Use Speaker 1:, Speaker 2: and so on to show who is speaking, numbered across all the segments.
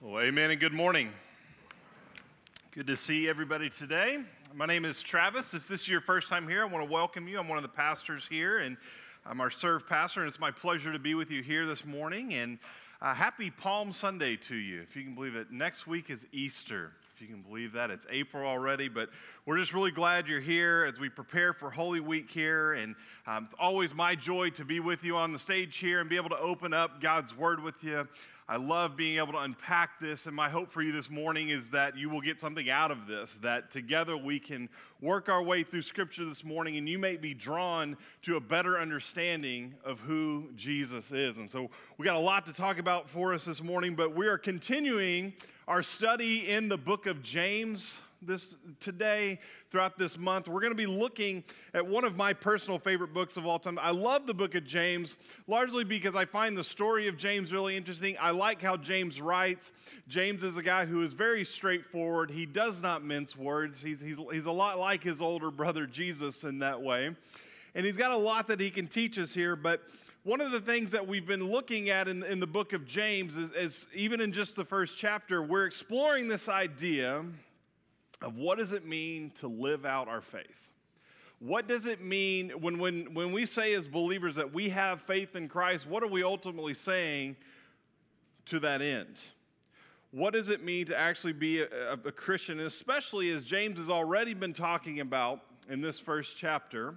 Speaker 1: Well, amen and good morning. Good to see everybody today. My name is Travis. If this is your first time here, I want to welcome you. I'm one of the pastors here, and I'm our serve pastor, and it's my pleasure to be with you here this morning. And uh, happy Palm Sunday to you, if you can believe it. Next week is Easter. If you can believe that, it's April already, but we're just really glad you're here as we prepare for Holy Week here. And um, it's always my joy to be with you on the stage here and be able to open up God's Word with you. I love being able to unpack this, and my hope for you this morning is that you will get something out of this, that together we can work our way through Scripture this morning, and you may be drawn to a better understanding of who Jesus is. And so we got a lot to talk about for us this morning, but we are continuing our study in the book of James this today throughout this month we're going to be looking at one of my personal favorite books of all time. I love the book of james largely because i find the story of james really interesting. I like how james writes. James is a guy who is very straightforward. He does not mince words. He's, he's, he's a lot like his older brother jesus in that way. And he's got a lot that he can teach us here but one of the things that we've been looking at in, in the book of james is, is even in just the first chapter we're exploring this idea of what does it mean to live out our faith? What does it mean when, when, when we say as believers that we have faith in Christ? What are we ultimately saying to that end? What does it mean to actually be a, a Christian, especially as James has already been talking about in this first chapter?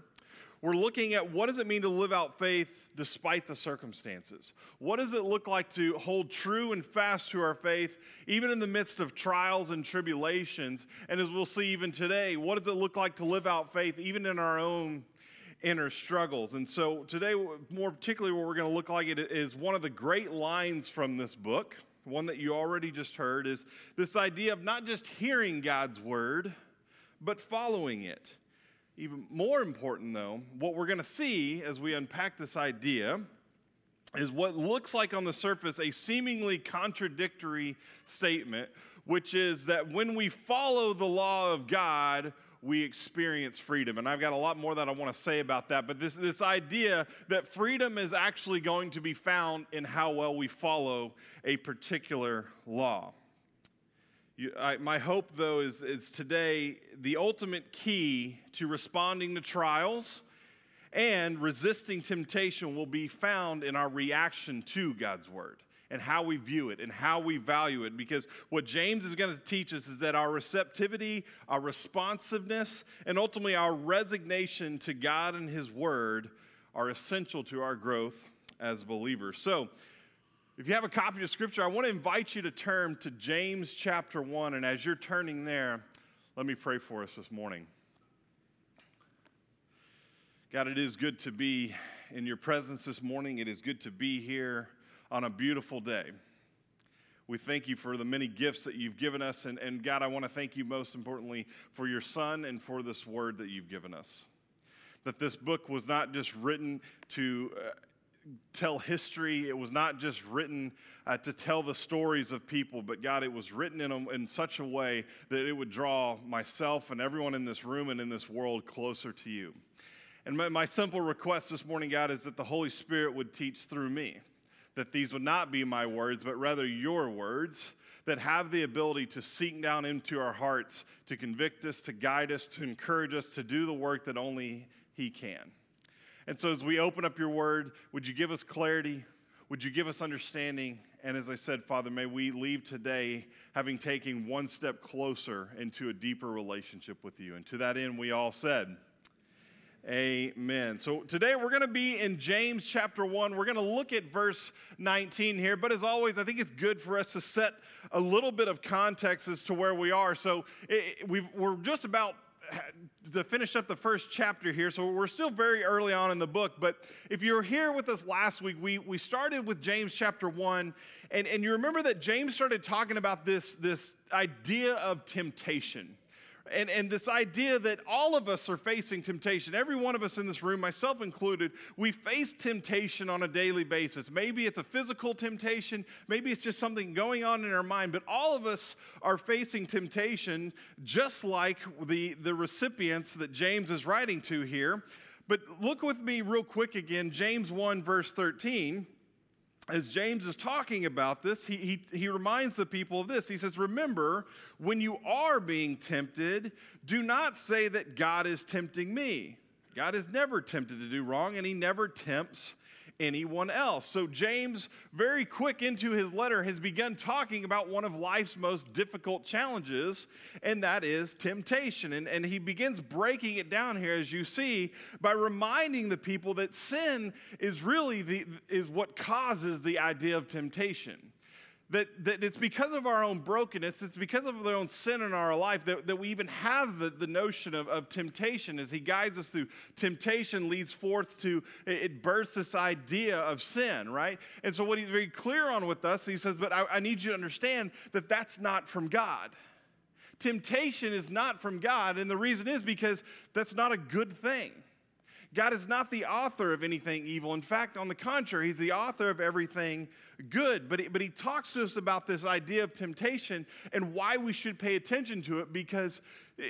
Speaker 1: We're looking at what does it mean to live out faith despite the circumstances? What does it look like to hold true and fast to our faith, even in the midst of trials and tribulations? And as we'll see even today, what does it look like to live out faith, even in our own inner struggles? And so today, more particularly, what we're going to look like it is one of the great lines from this book, one that you already just heard, is this idea of not just hearing God's word, but following it. Even more important, though, what we're going to see as we unpack this idea is what looks like on the surface a seemingly contradictory statement, which is that when we follow the law of God, we experience freedom. And I've got a lot more that I want to say about that, but this, this idea that freedom is actually going to be found in how well we follow a particular law. You, I, my hope, though, is, is today the ultimate key to responding to trials and resisting temptation will be found in our reaction to God's word and how we view it and how we value it. Because what James is going to teach us is that our receptivity, our responsiveness, and ultimately our resignation to God and His word are essential to our growth as believers. So, if you have a copy of Scripture, I want to invite you to turn to James chapter 1. And as you're turning there, let me pray for us this morning. God, it is good to be in your presence this morning. It is good to be here on a beautiful day. We thank you for the many gifts that you've given us. And, and God, I want to thank you most importantly for your son and for this word that you've given us. That this book was not just written to uh, tell history. It was not just written uh, to tell the stories of people, but God, it was written in, a, in such a way that it would draw myself and everyone in this room and in this world closer to you. And my, my simple request this morning, God, is that the Holy Spirit would teach through me, that these would not be my words, but rather your words that have the ability to sink down into our hearts, to convict us, to guide us, to encourage us, to do the work that only He can. And so, as we open up your word, would you give us clarity? Would you give us understanding? And as I said, Father, may we leave today having taken one step closer into a deeper relationship with you. And to that end, we all said, Amen. So today we're going to be in James chapter 1. We're going to look at verse 19 here. But as always, I think it's good for us to set a little bit of context as to where we are. So we are just about to finish up the first chapter here, so we're still very early on in the book. But if you were here with us last week, we, we started with James chapter 1, and, and you remember that James started talking about this, this idea of temptation and, and this idea that all of us are facing temptation. Every one of us in this room, myself included, we face temptation on a daily basis. Maybe it's a physical temptation, maybe it's just something going on in our mind, but all of us are facing temptation just like the, the recipients that James is writing to here. But look with me real quick again, James 1, verse 13. As James is talking about this, he, he, he reminds the people of this. He says, Remember, when you are being tempted, do not say that God is tempting me. God is never tempted to do wrong, and he never tempts anyone else. So, James, very quick into his letter, has begun talking about one of life's most difficult challenges, and that is temptation. And, and he begins breaking it down here, as you see, by reminding the people that sin is really the, is what causes the idea of temptation that, that it's because of our own brokenness, it's because of our own sin in our life that, that we even have the, the notion of, of temptation as He guides us through. Temptation leads forth to, it births this idea of sin, right? And so, what He's very clear on with us, He says, But I, I need you to understand that that's not from God. Temptation is not from God, and the reason is because that's not a good thing. God is not the author of anything evil. In fact, on the contrary, He's the author of everything good. But he, but he talks to us about this idea of temptation and why we should pay attention to it because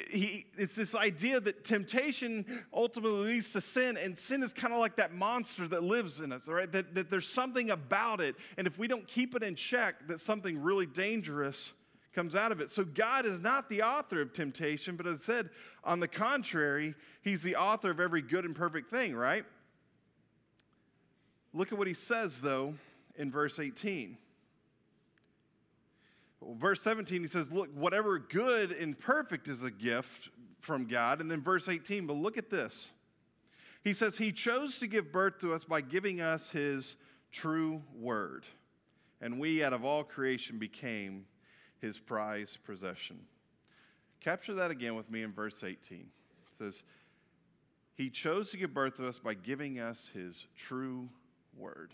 Speaker 1: he, it's this idea that temptation ultimately leads to sin, and sin is kind of like that monster that lives in us, right? That, that there's something about it, and if we don't keep it in check, that something really dangerous comes out of it. So God is not the author of temptation, but as I said, on the contrary, He's the author of every good and perfect thing, right? Look at what He says, though, in verse 18. verse 17, he says, Look, whatever good and perfect is a gift from God. And then verse 18, but look at this. He says, He chose to give birth to us by giving us His true word. And we, out of all creation, became his prized possession. Capture that again with me in verse 18. It says, He chose to give birth to us by giving us His true word.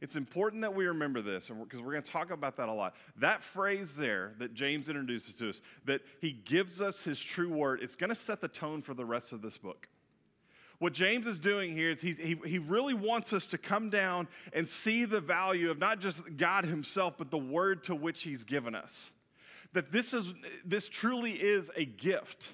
Speaker 1: It's important that we remember this because we're going to talk about that a lot. That phrase there that James introduces to us, that he gives us his true word, it's going to set the tone for the rest of this book. What James is doing here is he, he really wants us to come down and see the value of not just God himself, but the word to which he's given us. That this, is, this truly is a gift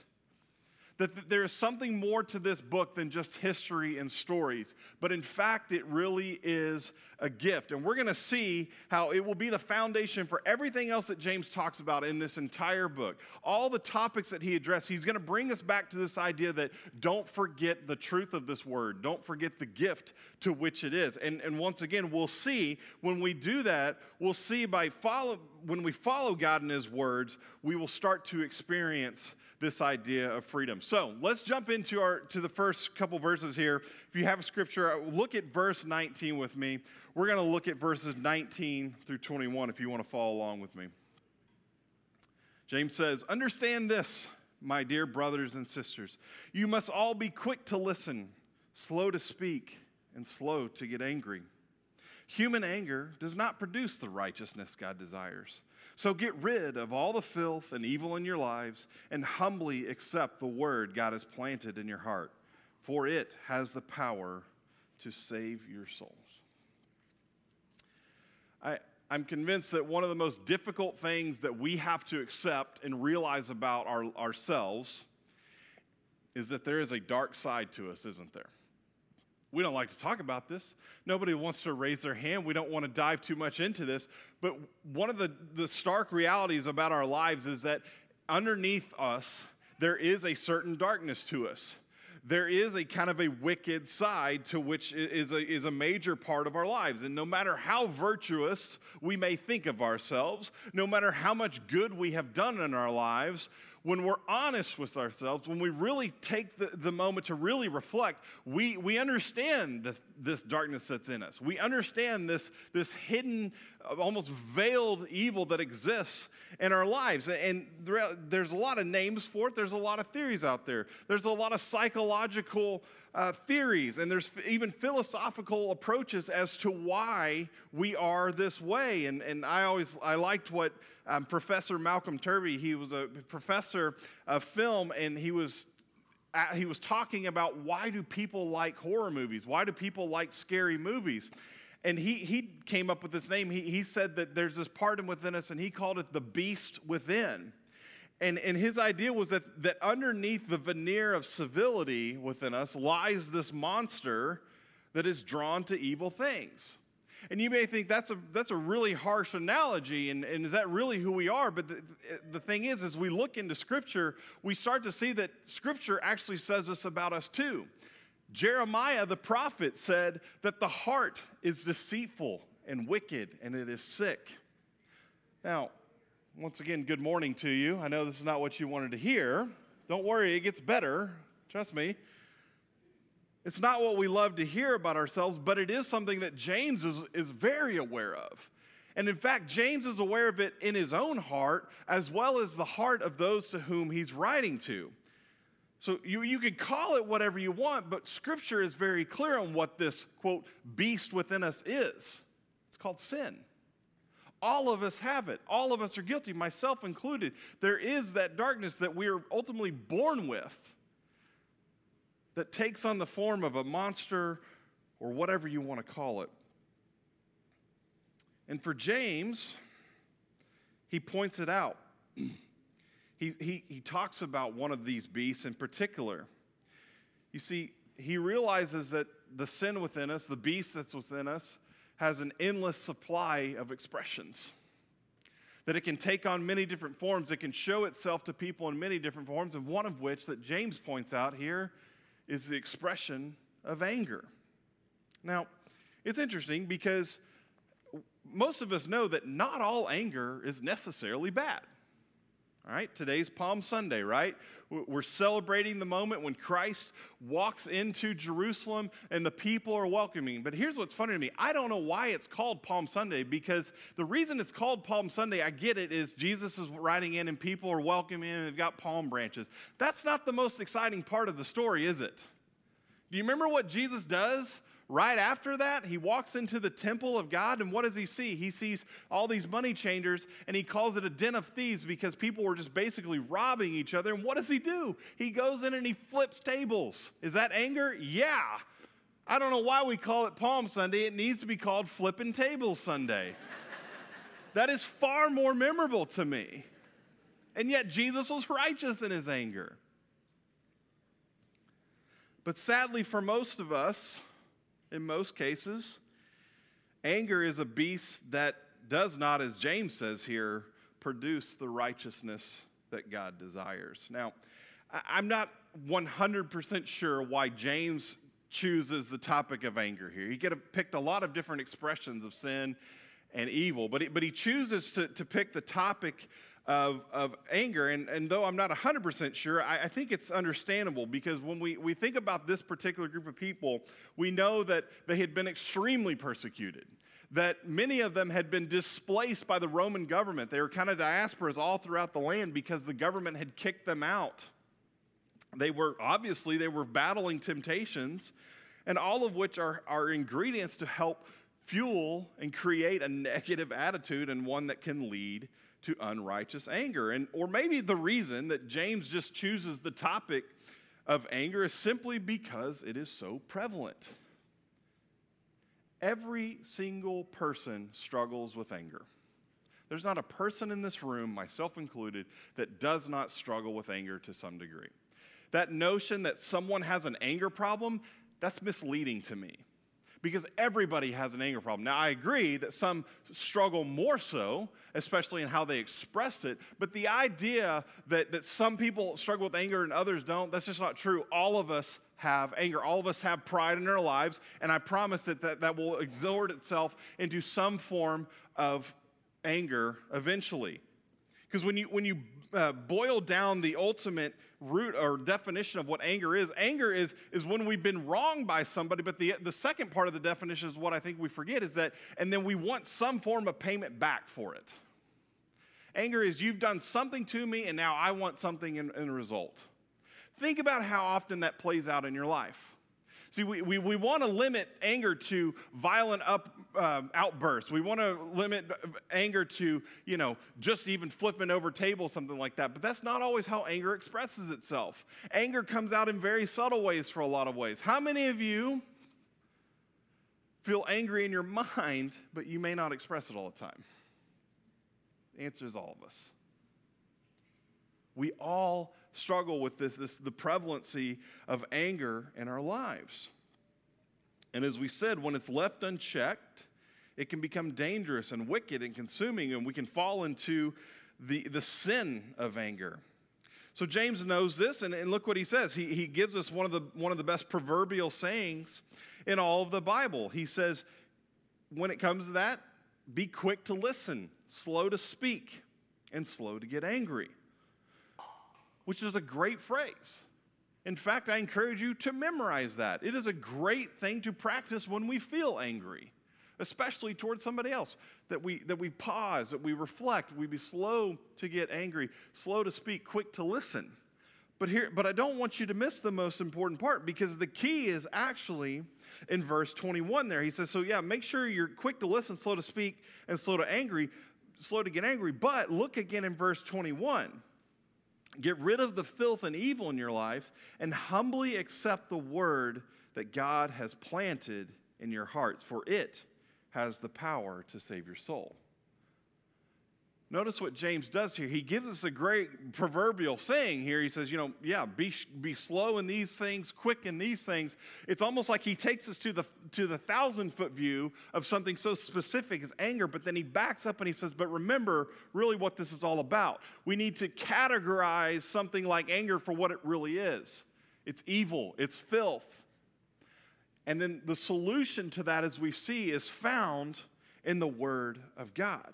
Speaker 1: that there is something more to this book than just history and stories, but in fact, it really is a gift. And we're going to see how it will be the foundation for everything else that James talks about in this entire book. All the topics that he addressed, he's going to bring us back to this idea that don't forget the truth of this word, don't forget the gift to which it is. And, and once again, we'll see when we do that, we'll see by follow, when we follow God in his words, we will start to experience this idea of freedom. So let's jump into our to the first couple verses here. If you have a scripture, uh, look at verse 19 with me. We're going to look at verses 19 through 21 if you want to follow along with me. James says, Understand this, my dear brothers and sisters. You must all be quick to listen, slow to speak, and slow to get angry. Human anger does not produce the righteousness God desires. So get rid of all the filth and evil in your lives and humbly accept the word God has planted in your heart, for it has the power to save your souls. I, I'm convinced that one of the most difficult things that we have to accept and realize about our, ourselves is that there is a dark side to us, isn't there? We don't like to talk about this. Nobody wants to raise their hand. We don't want to dive too much into this. But one of the, the stark realities about our lives is that underneath us, there is a certain darkness to us. There is a kind of a wicked side to which is a, is a major part of our lives. And no matter how virtuous we may think of ourselves, no matter how much good we have done in our lives, when we're honest with ourselves, when we really take the, the moment to really reflect, we, we understand the, this darkness that's in us. We understand this, this hidden, almost veiled evil that exists in our lives. And there's a lot of names for it, there's a lot of theories out there, there's a lot of psychological uh, theories, and there's even philosophical approaches as to why we are this way. And, and I always I liked what um, Professor Malcolm Turvey, he was a professor of film, and he was uh, he was talking about why do people like horror movies? Why do people like scary movies? And he, he came up with this name. He, he said that there's this part within us, and he called it the beast within. And, and his idea was that, that underneath the veneer of civility within us lies this monster that is drawn to evil things. And you may think that's a, that's a really harsh analogy, and, and is that really who we are? But the, the thing is, as we look into Scripture, we start to see that Scripture actually says this about us too. Jeremiah the prophet said that the heart is deceitful and wicked, and it is sick. Now, once again, good morning to you. I know this is not what you wanted to hear. Don't worry, it gets better. Trust me. It's not what we love to hear about ourselves, but it is something that James is, is very aware of. And in fact, James is aware of it in his own heart as well as the heart of those to whom he's writing to. So you, you can call it whatever you want, but scripture is very clear on what this, quote, beast within us is. It's called sin. All of us have it. All of us are guilty, myself included. There is that darkness that we are ultimately born with that takes on the form of a monster or whatever you want to call it. And for James, he points it out. he, he, he talks about one of these beasts in particular. You see, he realizes that the sin within us, the beast that's within us, has an endless supply of expressions. That it can take on many different forms. It can show itself to people in many different forms, and one of which that James points out here is the expression of anger. Now, it's interesting because most of us know that not all anger is necessarily bad. All right, today's Palm Sunday, right? We're celebrating the moment when Christ walks into Jerusalem and the people are welcoming. But here's what's funny to me I don't know why it's called Palm Sunday because the reason it's called Palm Sunday, I get it, is Jesus is riding in and people are welcoming and they've got palm branches. That's not the most exciting part of the story, is it? Do you remember what Jesus does Right after that, he walks into the temple of God, and what does he see? He sees all these money changers, and he calls it a den of thieves because people were just basically robbing each other. And what does he do? He goes in and he flips tables. Is that anger? Yeah. I don't know why we call it Palm Sunday. It needs to be called Flipping Tables Sunday. that is far more memorable to me. And yet, Jesus was righteous in his anger. But sadly, for most of us, in most cases. Anger is a beast that does not, as James says here, produce the righteousness that God desires. Now, I'm not 100% sure why James chooses the topic of anger here. He could have picked a lot of different expressions of sin and evil, but he, but he chooses to, to pick the topic of, of anger. And, and though I'm not 100% sure, I, I, think it's understandable because when we, we think about this particular group of people, we know that they had been extremely persecuted. That many of them had been displaced by the Roman government. They were kind of diasporas all throughout the land because the government had kicked them out. They were obviously they were battling temptations, and all of which are, are ingredients to help fuel and create a negative attitude and one that can lead to unrighteous anger. And or maybe the reason that James just chooses the topic of anger is simply because it is so prevalent. Every single person struggles with anger. There's not a person in this room, myself included, that does not struggle with anger to some degree. That notion that someone has an anger problem, that's misleading to me because everybody has an anger problem. Now, I agree that some struggle more so, especially in how they express it, but the idea that, that some people struggle with anger and others don't, that's just not true. All of us have anger. All of us have pride in our lives, and I promise that that, that will exert itself into some form of anger eventually. Because when you, when you uh, boil down the ultimate root or definition of what anger is. Anger is, is when we've been wronged by somebody, but the, the second part of the definition is what I think we forget is that, and then we want some form of payment back for it. Anger is you've done something to me, and now I want something in, in result. Think about how often that plays out in your life. See, we, we, we want to limit anger to violent up, uh, outbursts. We want to limit anger to, you know, just even flipping over tables, something like that. But that's not always how anger expresses itself. Anger comes out in very subtle ways for a lot of ways. How many of you feel angry in your mind, but you may not express it all the time? The answer is all of us. We all struggle with this, this the prevalency of anger in our lives. And as we said, when it's left unchecked, It can become dangerous and wicked and consuming, and we can fall into the, the sin of anger. So James knows this, and, and look what he says. He, he gives us one of, the, one of the best proverbial sayings in all of the Bible. He says, when it comes to that, be quick to listen, slow to speak, and slow to get angry, which is a great phrase. In fact, I encourage you to memorize that. It is a great thing to practice when we feel angry, especially towards somebody else. That we, that we pause, that we reflect, we be slow to get angry, slow to speak, quick to listen. But here, but I don't want you to miss the most important part because the key is actually in verse 21 there. He says, So yeah, make sure you're quick to listen, slow to speak, and slow to angry, slow to get angry. But look again in verse 21. Get rid of the filth and evil in your life and humbly accept the word that God has planted in your hearts, for it has the power to save your soul. Notice what James does here. He gives us a great proverbial saying here. He says, you know, yeah, be, be slow in these things, quick in these things. It's almost like he takes us to the, to the thousand foot view of something so specific as anger, but then he backs up and he says, but remember really what this is all about. We need to categorize something like anger for what it really is it's evil, it's filth. And then the solution to that, as we see, is found in the Word of God.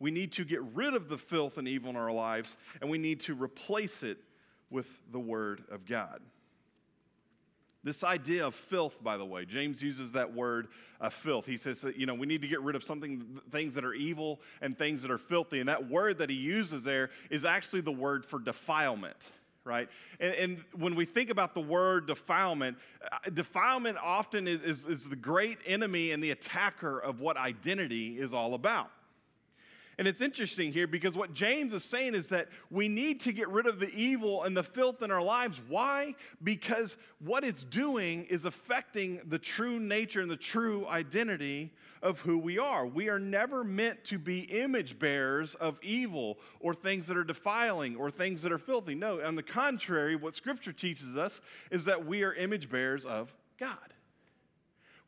Speaker 1: We need to get rid of the filth and evil in our lives, and we need to replace it with the Word of God. This idea of filth, by the way, James uses that word uh, filth. He says that, you know, we need to get rid of something, things that are evil and things that are filthy. And that word that he uses there is actually the word for defilement, right? And, and when we think about the word defilement, uh, defilement often is, is, is the great enemy and the attacker of what identity is all about. And it's interesting here because what James is saying is that we need to get rid of the evil and the filth in our lives. Why? Because what it's doing is affecting the true nature and the true identity of who we are. We are never meant to be image bearers of evil or things that are defiling or things that are filthy. No, on the contrary, what Scripture teaches us is that we are image bearers of God.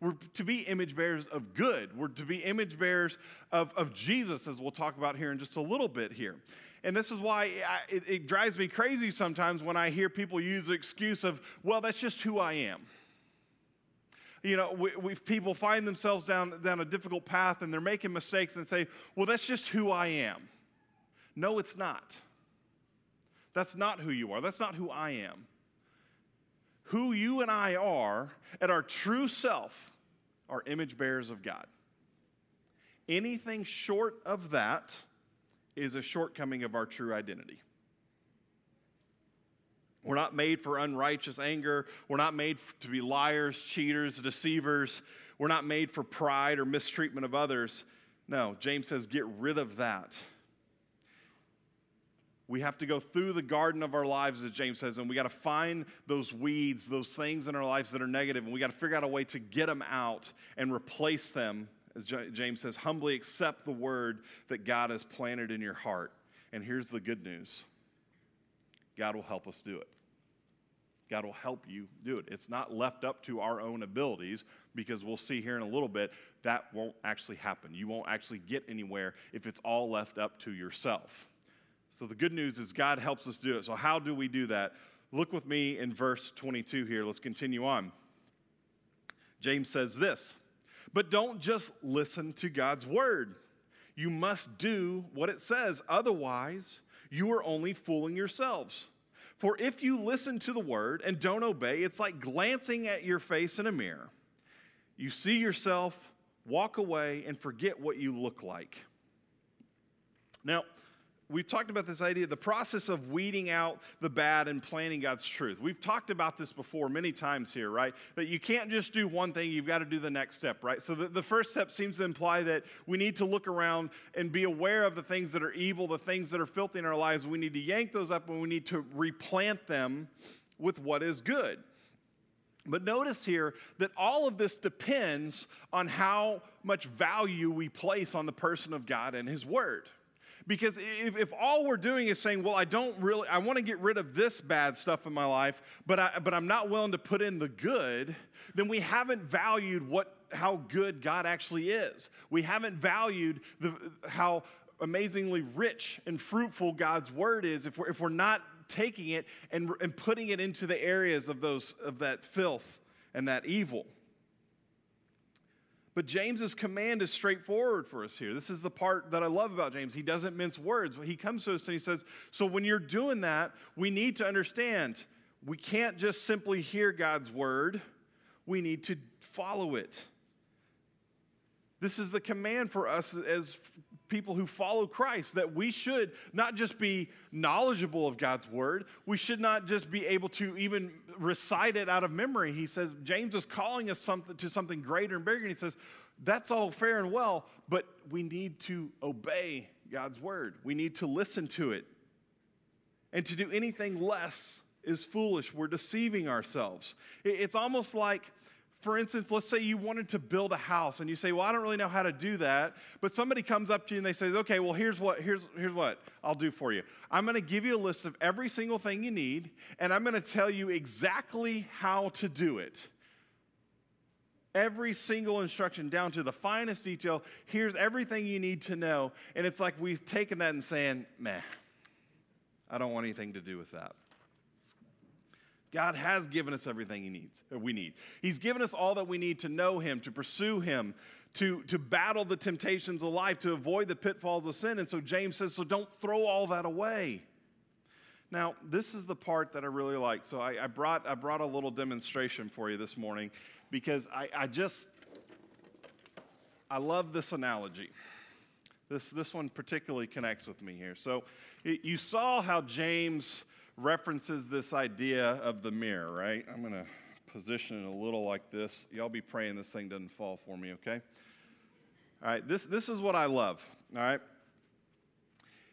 Speaker 1: We're to be image bearers of good. We're to be image bearers of, of Jesus, as we'll talk about here in just a little bit here. And this is why I, it, it drives me crazy sometimes when I hear people use the excuse of, well, that's just who I am you know, we, we, people find themselves down, down a difficult path and they're making mistakes and say, well, that's just who I am. No, it's not. That's not who you are. That's not who I am. Who you and I are at our true self are image bearers of God. Anything short of that is a shortcoming of our true identity. We're not made for unrighteous anger. We're not made to be liars, cheaters, deceivers. We're not made for pride or mistreatment of others. No, James says, get rid of that. We have to go through the garden of our lives, as James says, and we got to find those weeds, those things in our lives that are negative, and we got to figure out a way to get them out and replace them. As James says, humbly accept the word that God has planted in your heart. And here's the good news God will help us do it. God will help you do it. It's not left up to our own abilities because we'll see here in a little bit that won't actually happen. You won't actually get anywhere if it's all left up to yourself. So the good news is God helps us do it. So, how do we do that? Look with me in verse 22 here. Let's continue on. James says this, but don't just listen to God's word. You must do what it says, otherwise, you are only fooling yourselves. For if you listen to the word and don't obey, it's like glancing at your face in a mirror. You see yourself, walk away, and forget what you look like. Now, we've talked about this idea the process of weeding out the bad and planting God's truth. We've talked about this before many times here, right? That you can't just do one thing, you've got to do the next step, right? So the, the first step seems to imply that we need to look around and be aware of the things that are evil, the things that are filthy in our lives. We need to yank those up and we need to replant them with what is good. But notice here that all of this depends on how much value we place on the person of God and His Word. Because if, if all we're doing is saying, well, I don't really, I want to get rid of this bad stuff in my life, but, I, but I'm not willing to put in the good, then we haven't valued what how good God actually is. We haven't valued the, how amazingly rich and fruitful God's word is if we're, if we're not taking it and, and putting it into the areas of, those, of that filth and that evil. But James's command is straightforward for us here. This is the part that I love about James. He doesn't mince words. He comes to us and he says, So when you're doing that, we need to understand we can't just simply hear God's word, we need to follow it. This is the command for us as people who follow Christ that we should not just be knowledgeable of God's word, we should not just be able to even recite it out of memory. He says, James is calling us something, to something greater and bigger. And he says, that's all fair and well, but we need to obey God's word. We need to listen to it. And to do anything less is foolish. We're deceiving ourselves. It's almost like for instance, let's say you wanted to build a house and you say, Well, I don't really know how to do that. But somebody comes up to you and they say, Okay, well, here's what, here's, here's what I'll do for you. I'm going to give you a list of every single thing you need, and I'm going to tell you exactly how to do it. Every single instruction down to the finest detail. Here's everything you need to know. And it's like we've taken that and saying, Meh, I don't want anything to do with that. God has given us everything he needs, we need. He's given us all that we need to know him, to pursue him, to, to battle the temptations of life, to avoid the pitfalls of sin. And so James says, so don't throw all that away. Now, this is the part that I really like. So I, I brought, I brought a little demonstration for you this morning because I, I just, I love this analogy. This, this one particularly connects with me here. So you saw how James references this idea of the mirror, right? I'm going to position it a little like this. Y'all be praying this thing doesn't fall for me, okay? All right, this, this is what I love, all right?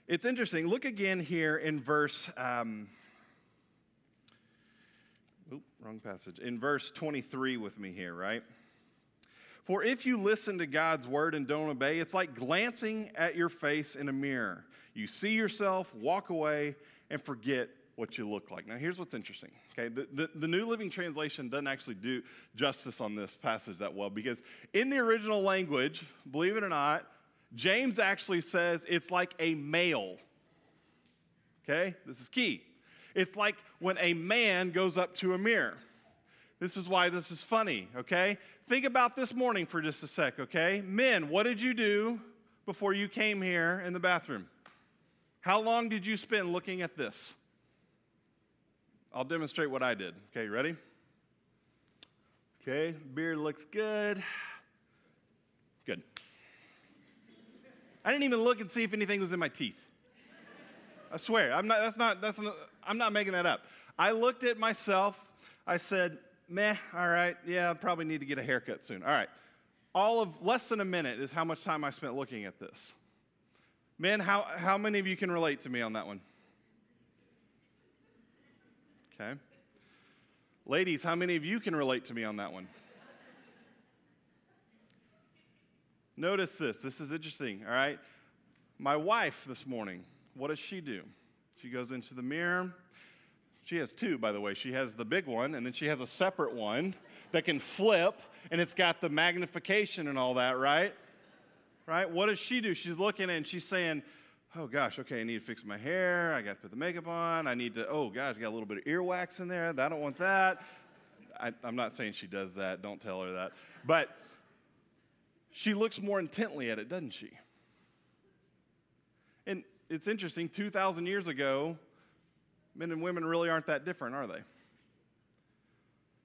Speaker 1: It's interesting. Look again here in verse, um, oop, wrong passage. In verse 23 with me here, right? For if you listen to God's word and don't obey, it's like glancing at your face in a mirror. You see yourself, walk away, and forget what you look like. Now, here's what's interesting. Okay, the, the, the, New Living Translation doesn't actually do justice on this passage that well because in the original language, believe it or not, James actually says it's like a male. Okay, this is key. It's like when a man goes up to a mirror. This is why this is funny, okay? Think about this morning for just a sec, okay? Men, what did you do before you came here in the bathroom? How long did you spend looking at this? I'll demonstrate what I did. Okay, ready? Okay, beard looks good. Good. I didn't even look and see if anything was in my teeth. I swear, I'm not, that's not, that's not, I'm not making that up. I looked at myself. I said, meh, all right, yeah, I probably need to get a haircut soon. All right. All of less than a minute is how much time I spent looking at this. Man, how, how many of you can relate to me on that one? Okay. Ladies, how many of you can relate to me on that one? Notice this. This is interesting, all right? My wife this morning, what does she do? She goes into the mirror. She has two, by the way. She has the big one, and then she has a separate one that can flip, and it's got the magnification and all that, right? Right? What does she do? She's looking and she's saying, oh gosh, okay, I need to fix my hair. I got to put the makeup on. I need to, oh gosh, I got a little bit of earwax in there. I don't want that. I, I'm not saying she does that. Don't tell her that. But she looks more intently at it, doesn't she? And it's interesting, 2,000 years ago, men and women really aren't that different, are they?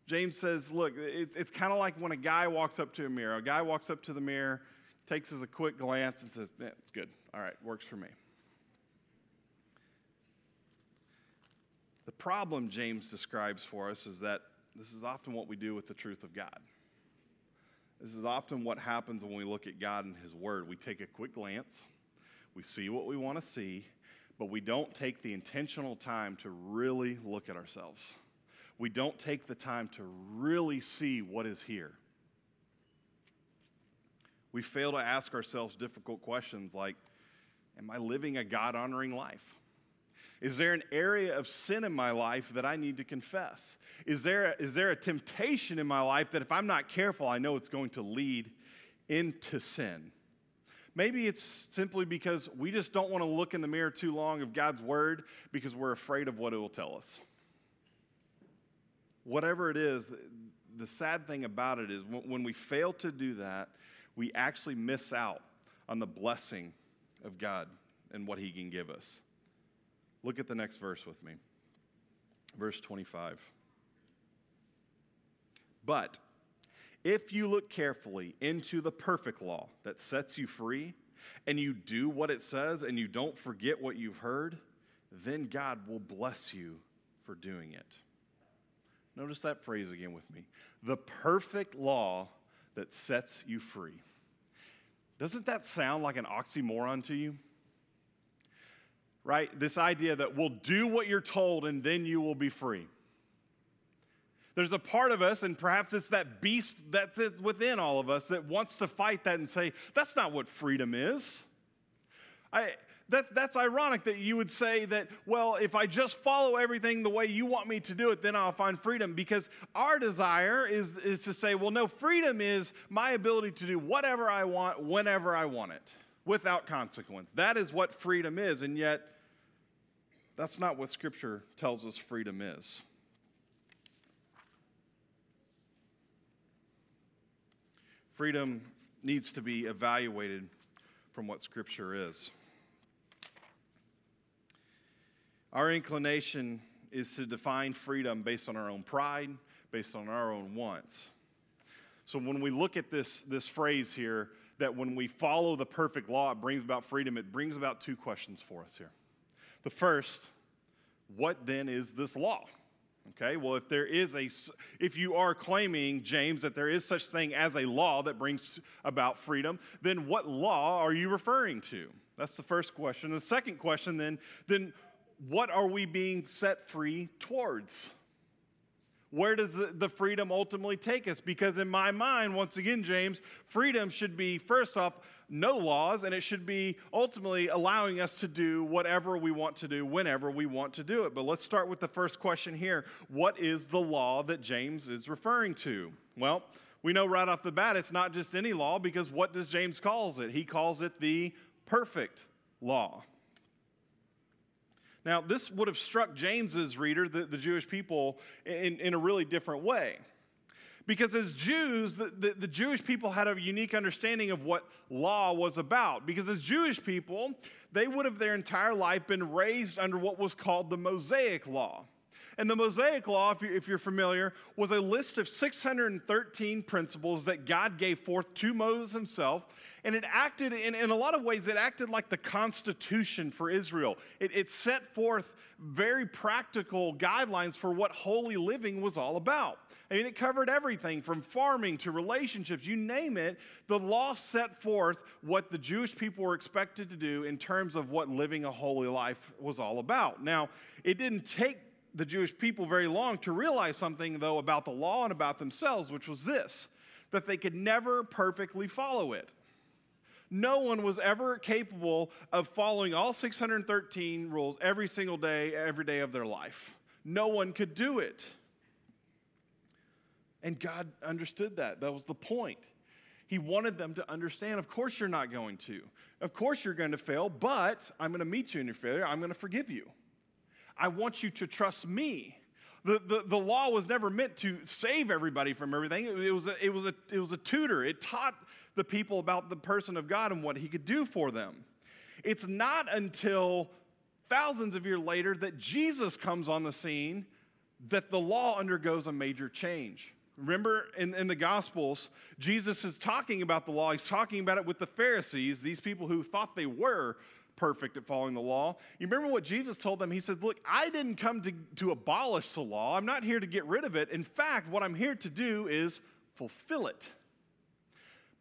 Speaker 1: James says, look, it's, it's kind of like when a guy walks up to a mirror. A guy walks up to the mirror, takes us a quick glance, and says, yeah, it's good. All right, works for me. The problem James describes for us is that this is often what we do with the truth of God. This is often what happens when we look at God and His Word. We take a quick glance, we see what we want to see, but we don't take the intentional time to really look at ourselves. We don't take the time to really see what is here. We fail to ask ourselves difficult questions like Am I living a God honoring life? Is there an area of sin in my life that I need to confess? Is there, a, is there a temptation in my life that if I'm not careful, I know it's going to lead into sin? Maybe it's simply because we just don't want to look in the mirror too long of God's word because we're afraid of what it will tell us. Whatever it is, the sad thing about it is when we fail to do that, we actually miss out on the blessing of God and what He can give us. Look at the next verse with me. Verse 25. But if you look carefully into the perfect law that sets you free, and you do what it says, and you don't forget what you've heard, then God will bless you for doing it. Notice that phrase again with me. The perfect law that sets you free. Doesn't that sound like an oxymoron to you? right? This idea that we'll do what you're told and then you will be free. There's a part of us, and perhaps it's that beast that's within all of us that wants to fight that and say, that's not what freedom is. I, that, that's ironic that you would say that, well, if I just follow everything the way you want me to do it, then I'll find freedom. Because our desire is, is to say, well, no, freedom is my ability to do whatever I want whenever I want it without consequence. That is what freedom is. And yet, that's not what Scripture tells us freedom is. Freedom needs to be evaluated from what Scripture is. Our inclination is to define freedom based on our own pride, based on our own wants. So when we look at this, this phrase here, that when we follow the perfect law, it brings about freedom, it brings about two questions for us here. The first, what then is this law? Okay, well, if there is a, if you are claiming, James, that there is such thing as a law that brings about freedom, then what law are you referring to? That's the first question. The second question, then, then what are we being set free towards? where does the, the, freedom ultimately take us? Because in my mind, once again, James, freedom should be, first off, no laws, and it should be ultimately allowing us to do whatever we want to do whenever we want to do it. But let's start with the first question here What is the law that James is referring to? Well, we know right off the bat it's not just any law because what does James calls it? He calls it the perfect law. Now, this would have struck James's reader, the, the Jewish people, in, in a really different way. Because as Jews, the, the, the, Jewish people had a unique understanding of what law was about. Because as Jewish people, they would have their entire life been raised under what was called the Mosaic Law. And the Mosaic Law, if you're familiar, was a list of 613 principles that God gave forth to Moses himself. And it acted, in, in a lot of ways, it acted like the Constitution for Israel. It, it set forth very practical guidelines for what holy living was all about. I mean, it covered everything from farming to relationships, you name it. The law set forth what the Jewish people were expected to do in terms of what living a holy life was all about. Now, it didn't take the Jewish people very long to realize something, though, about the law and about themselves, which was this that they could never perfectly follow it. No one was ever capable of following all 613 rules every single day, every day of their life. No one could do it. And God understood that. That was the point. He wanted them to understand, of course, you're not going to. Of course, you're going to fail, but I'm going to meet you in your failure. I'm going to forgive you. I want you to trust me. The, the, the law was never meant to save everybody from everything. It, it, was a, it, was a, it was a tutor. It taught the people about the person of God and what he could do for them. It's not until thousands of years later that Jesus comes on the scene that the law undergoes a major change. Remember in, in the Gospels, Jesus is talking about the law. He's talking about it with the Pharisees, these people who thought they were perfect at following the law. You remember what Jesus told them? He said, Look, I didn't come to, to abolish the law. I'm not here to get rid of it. In fact, what I'm here to do is fulfill it.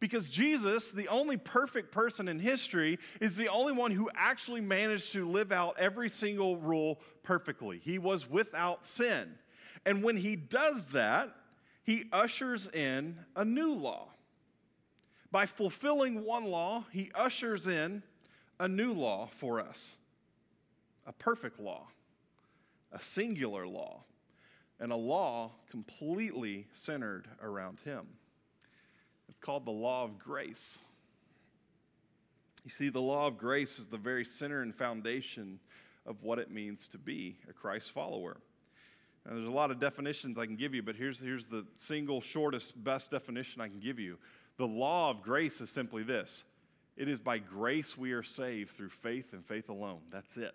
Speaker 1: Because Jesus, the only perfect person in history, is the only one who actually managed to live out every single rule perfectly. He was without sin. And when he does that, he ushers in a new law. By fulfilling one law, he ushers in a new law for us, a perfect law, a singular law, and a law completely centered around Him. It's called the law of grace. You see, the law of grace is the very center and foundation of what it means to be a Christ follower. Now, there's a lot of definitions I can give you, but here's, here's the single, shortest, best definition I can give you. The law of grace is simply this it is by grace we are saved through faith and faith alone. That's it.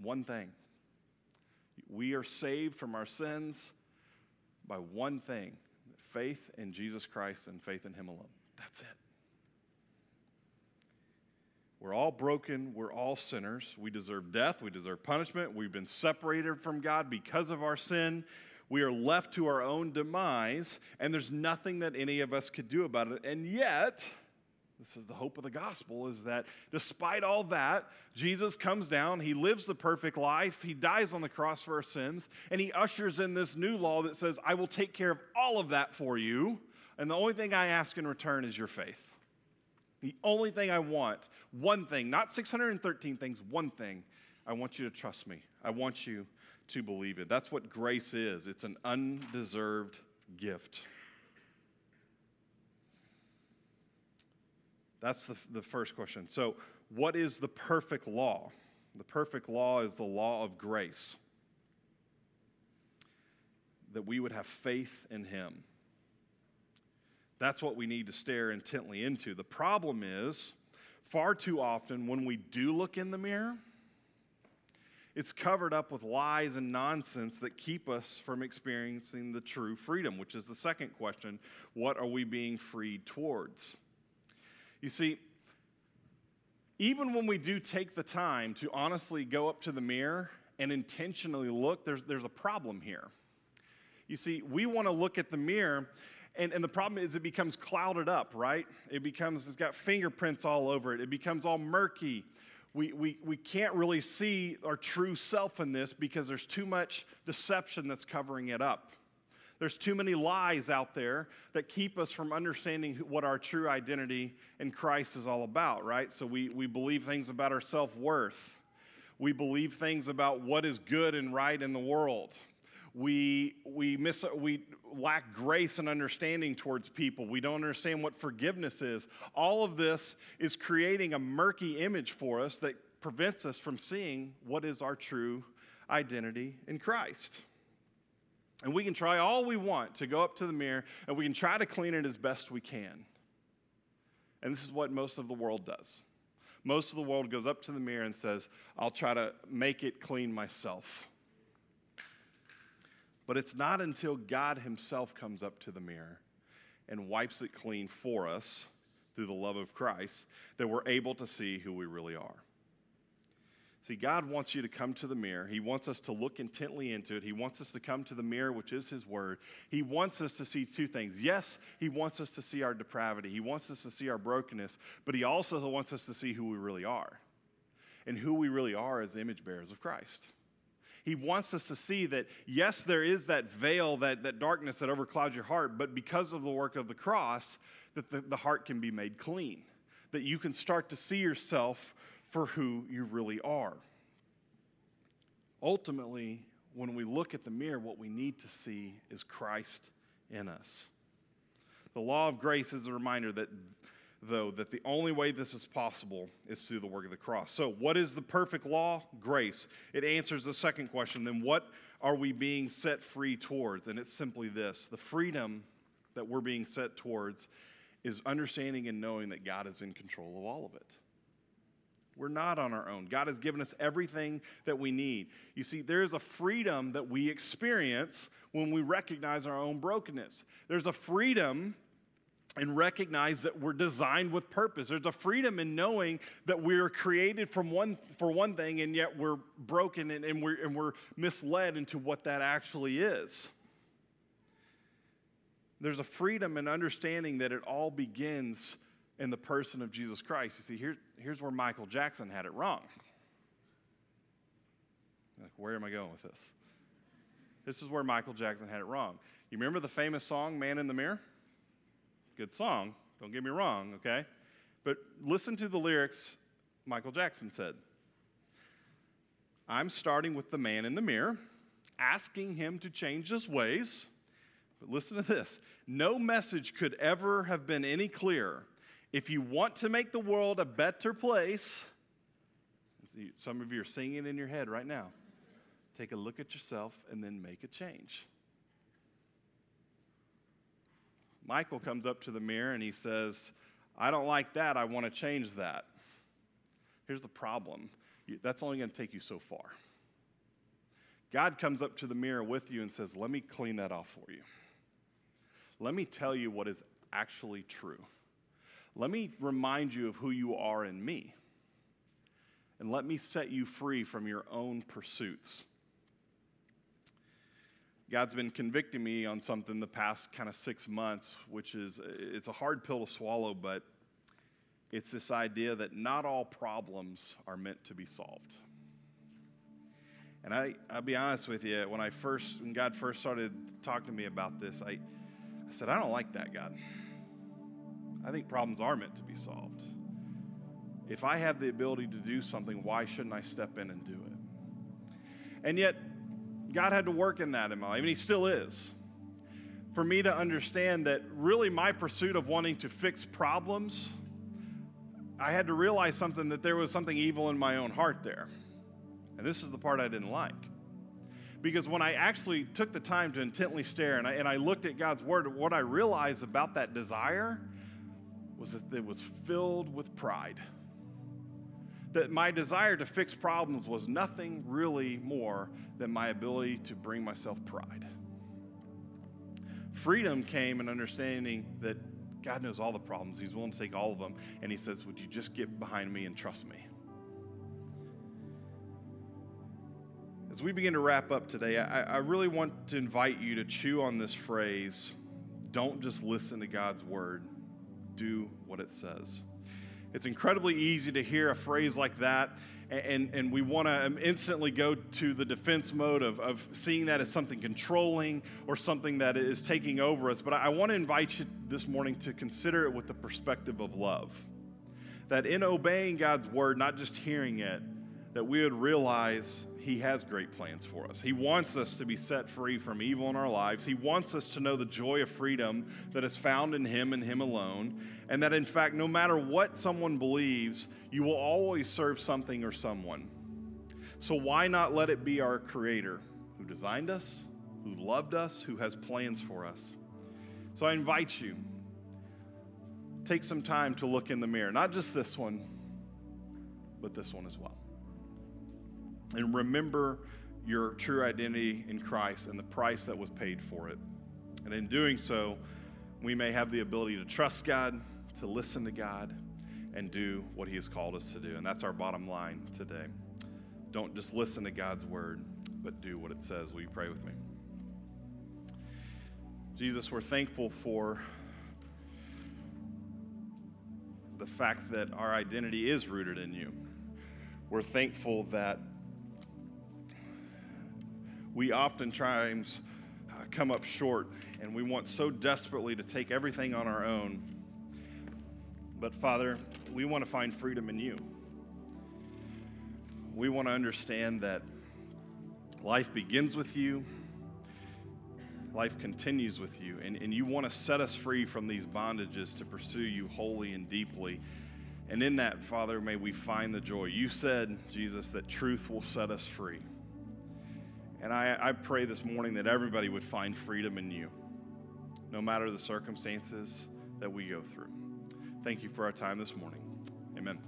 Speaker 1: One thing. We are saved from our sins by one thing faith in Jesus Christ and faith in Him alone. That's it. We're all broken. We're all sinners. We deserve death. We deserve punishment. We've been separated from God because of our sin. We are left to our own demise, and there's nothing that any of us could do about it. And yet, this is the hope of the gospel is that despite all that, Jesus comes down, he lives the perfect life, he dies on the cross for our sins, and he ushers in this new law that says, I will take care of all of that for you, and the only thing I ask in return is your faith. The only thing I want, one thing, not 613 things, one thing, I want you to trust me. I want you to believe it. That's what grace is it's an undeserved gift. That's the, the first question. So, what is the perfect law? The perfect law is the law of grace. That we would have faith in Him. That's what we need to stare intently into. The problem is, far too often when we do look in the mirror, it's covered up with lies and nonsense that keep us from experiencing the true freedom, which is the second question what are we being freed towards? You see, even when we do take the time to honestly go up to the mirror and intentionally look, there's, there's a problem here. You see, we want to look at the mirror and, and the problem is, it becomes clouded up, right? It becomes, it's got fingerprints all over it. It becomes all murky. We, we, we can't really see our true self in this because there's too much deception that's covering it up. There's too many lies out there that keep us from understanding what our true identity in Christ is all about, right? So we, we believe things about our self worth. We believe things about what is good and right in the world we, we, miss, we lack grace and understanding towards people. We don't understand what forgiveness is. All of this is creating a murky image for us that prevents us from seeing what is our true identity in Christ. And we can try all we want to go up to the mirror and we can try to clean it as best we can. And this is what most of the world does. Most of the world goes up to the mirror and says, I'll try to make it clean myself. But it's not until God Himself comes up to the mirror and wipes it clean for us through the love of Christ that we're able to see who we really are. See, God wants you to come to the mirror. He wants us to look intently into it. He wants us to come to the mirror, which is His Word. He wants us to see two things. Yes, He wants us to see our depravity, He wants us to see our brokenness, but He also wants us to see who we really are. And who we really are as image bearers of Christ. He wants us to see that, yes, there is that veil, that, that darkness that overclouds your heart, but because of the work of the cross, that the, the heart can be made clean, that you can start to see yourself for who you really are. Ultimately, when we look at the mirror, what we need to see is Christ in us. The law of grace is a reminder that though, that the only way this is possible is through the work of the cross. So, what is the perfect law? Grace. It answers the second question then, what are we being set free towards? And it's simply this the freedom that we're being set towards is understanding and knowing that God is in control of all of it. We're not on our own. God has given us everything that we need. You see, there is a freedom that we experience when we recognize our own brokenness. There's a freedom and recognize that we're designed with purpose. There's a freedom in knowing that we're created from one, for one thing, and yet we're broken and, and, we're, and we're misled into what that actually is. There's a freedom in understanding that it all begins in the person of Jesus Christ. You see, here, here's where Michael Jackson had it wrong. Like, where am I going with this? This is where Michael Jackson had it wrong. You remember the famous song, Man in the Mirror? Good song, don't get me wrong, okay? But listen to the lyrics Michael Jackson said I'm starting with the man in the mirror, asking him to change his ways. But listen to this no message could ever have been any clearer. If you want to make the world a better place, some of you are singing in your head right now. Take a look at yourself and then make a change. Michael comes up to the mirror and he says, I don't like that. I want to change that. Here's the problem that's only going to take you so far. God comes up to the mirror with you and says, Let me clean that off for you. Let me tell you what is actually true. Let me remind you of who you are in me. And let me set you free from your own pursuits. God's been convicting me on something the past kind of six months, which is it's a hard pill to swallow, but it's this idea that not all problems are meant to be solved. And I, I'll be honest with you, when I first, when God first started talking to me about this, I, I said, I don't like that, God. I think problems are meant to be solved. If I have the ability to do something, why shouldn't I step in and do it? And yet, God had to work in that in my life, and He still is. For me to understand that really my pursuit of wanting to fix problems, I had to realize something that there was something evil in my own heart there. And this is the part I didn't like. Because when I actually took the time to intently stare and I, and I looked at God's word, what I realized about that desire was that it was filled with pride. That my desire to fix problems was nothing really more than my ability to bring myself pride. Freedom came in understanding that God knows all the problems, He's willing to take all of them, and He says, Would you just get behind me and trust me? As we begin to wrap up today, I, I really want to invite you to chew on this phrase don't just listen to God's word do what it says. It's incredibly easy to hear a phrase like that, and, and we want to instantly go to the defense mode of, of seeing that as something controlling or something that is taking over us. But I want to invite you this morning to consider it with the perspective of love. That in obeying God's word, not just hearing it, that we would realize he has great plans for us. He wants us to be set free from evil in our lives. He wants us to know the joy of freedom that is found in Him and Him alone. And that, in fact, no matter what someone believes, you will always serve something or someone. So, why not let it be our Creator who designed us, who loved us, who has plans for us? So, I invite you, take some time to look in the mirror, not just this one, but this one as well and remember your true identity in Christ and the price that was paid for it. And in doing so, we may have the ability to trust God, to listen to God, and do what He has called us to do. And that's our bottom line today. Don't just listen to God's word, but do what it says. Will you pray with me? Jesus, we're thankful for the fact that our identity is rooted in you. We're thankful that we oftentimes uh, come up short and we want so desperately to take everything on our own. But Father, we want to find freedom in you. We want to understand that life begins with you, life continues with you, and, and you want to set us free from these bondages to pursue you wholly and deeply. And in that, Father, may we find the joy. You said, Jesus, that truth will set us free. And I, I pray this morning that everybody would find freedom in you, no matter the circumstances that we go through. Thank you for our time this morning. Amen.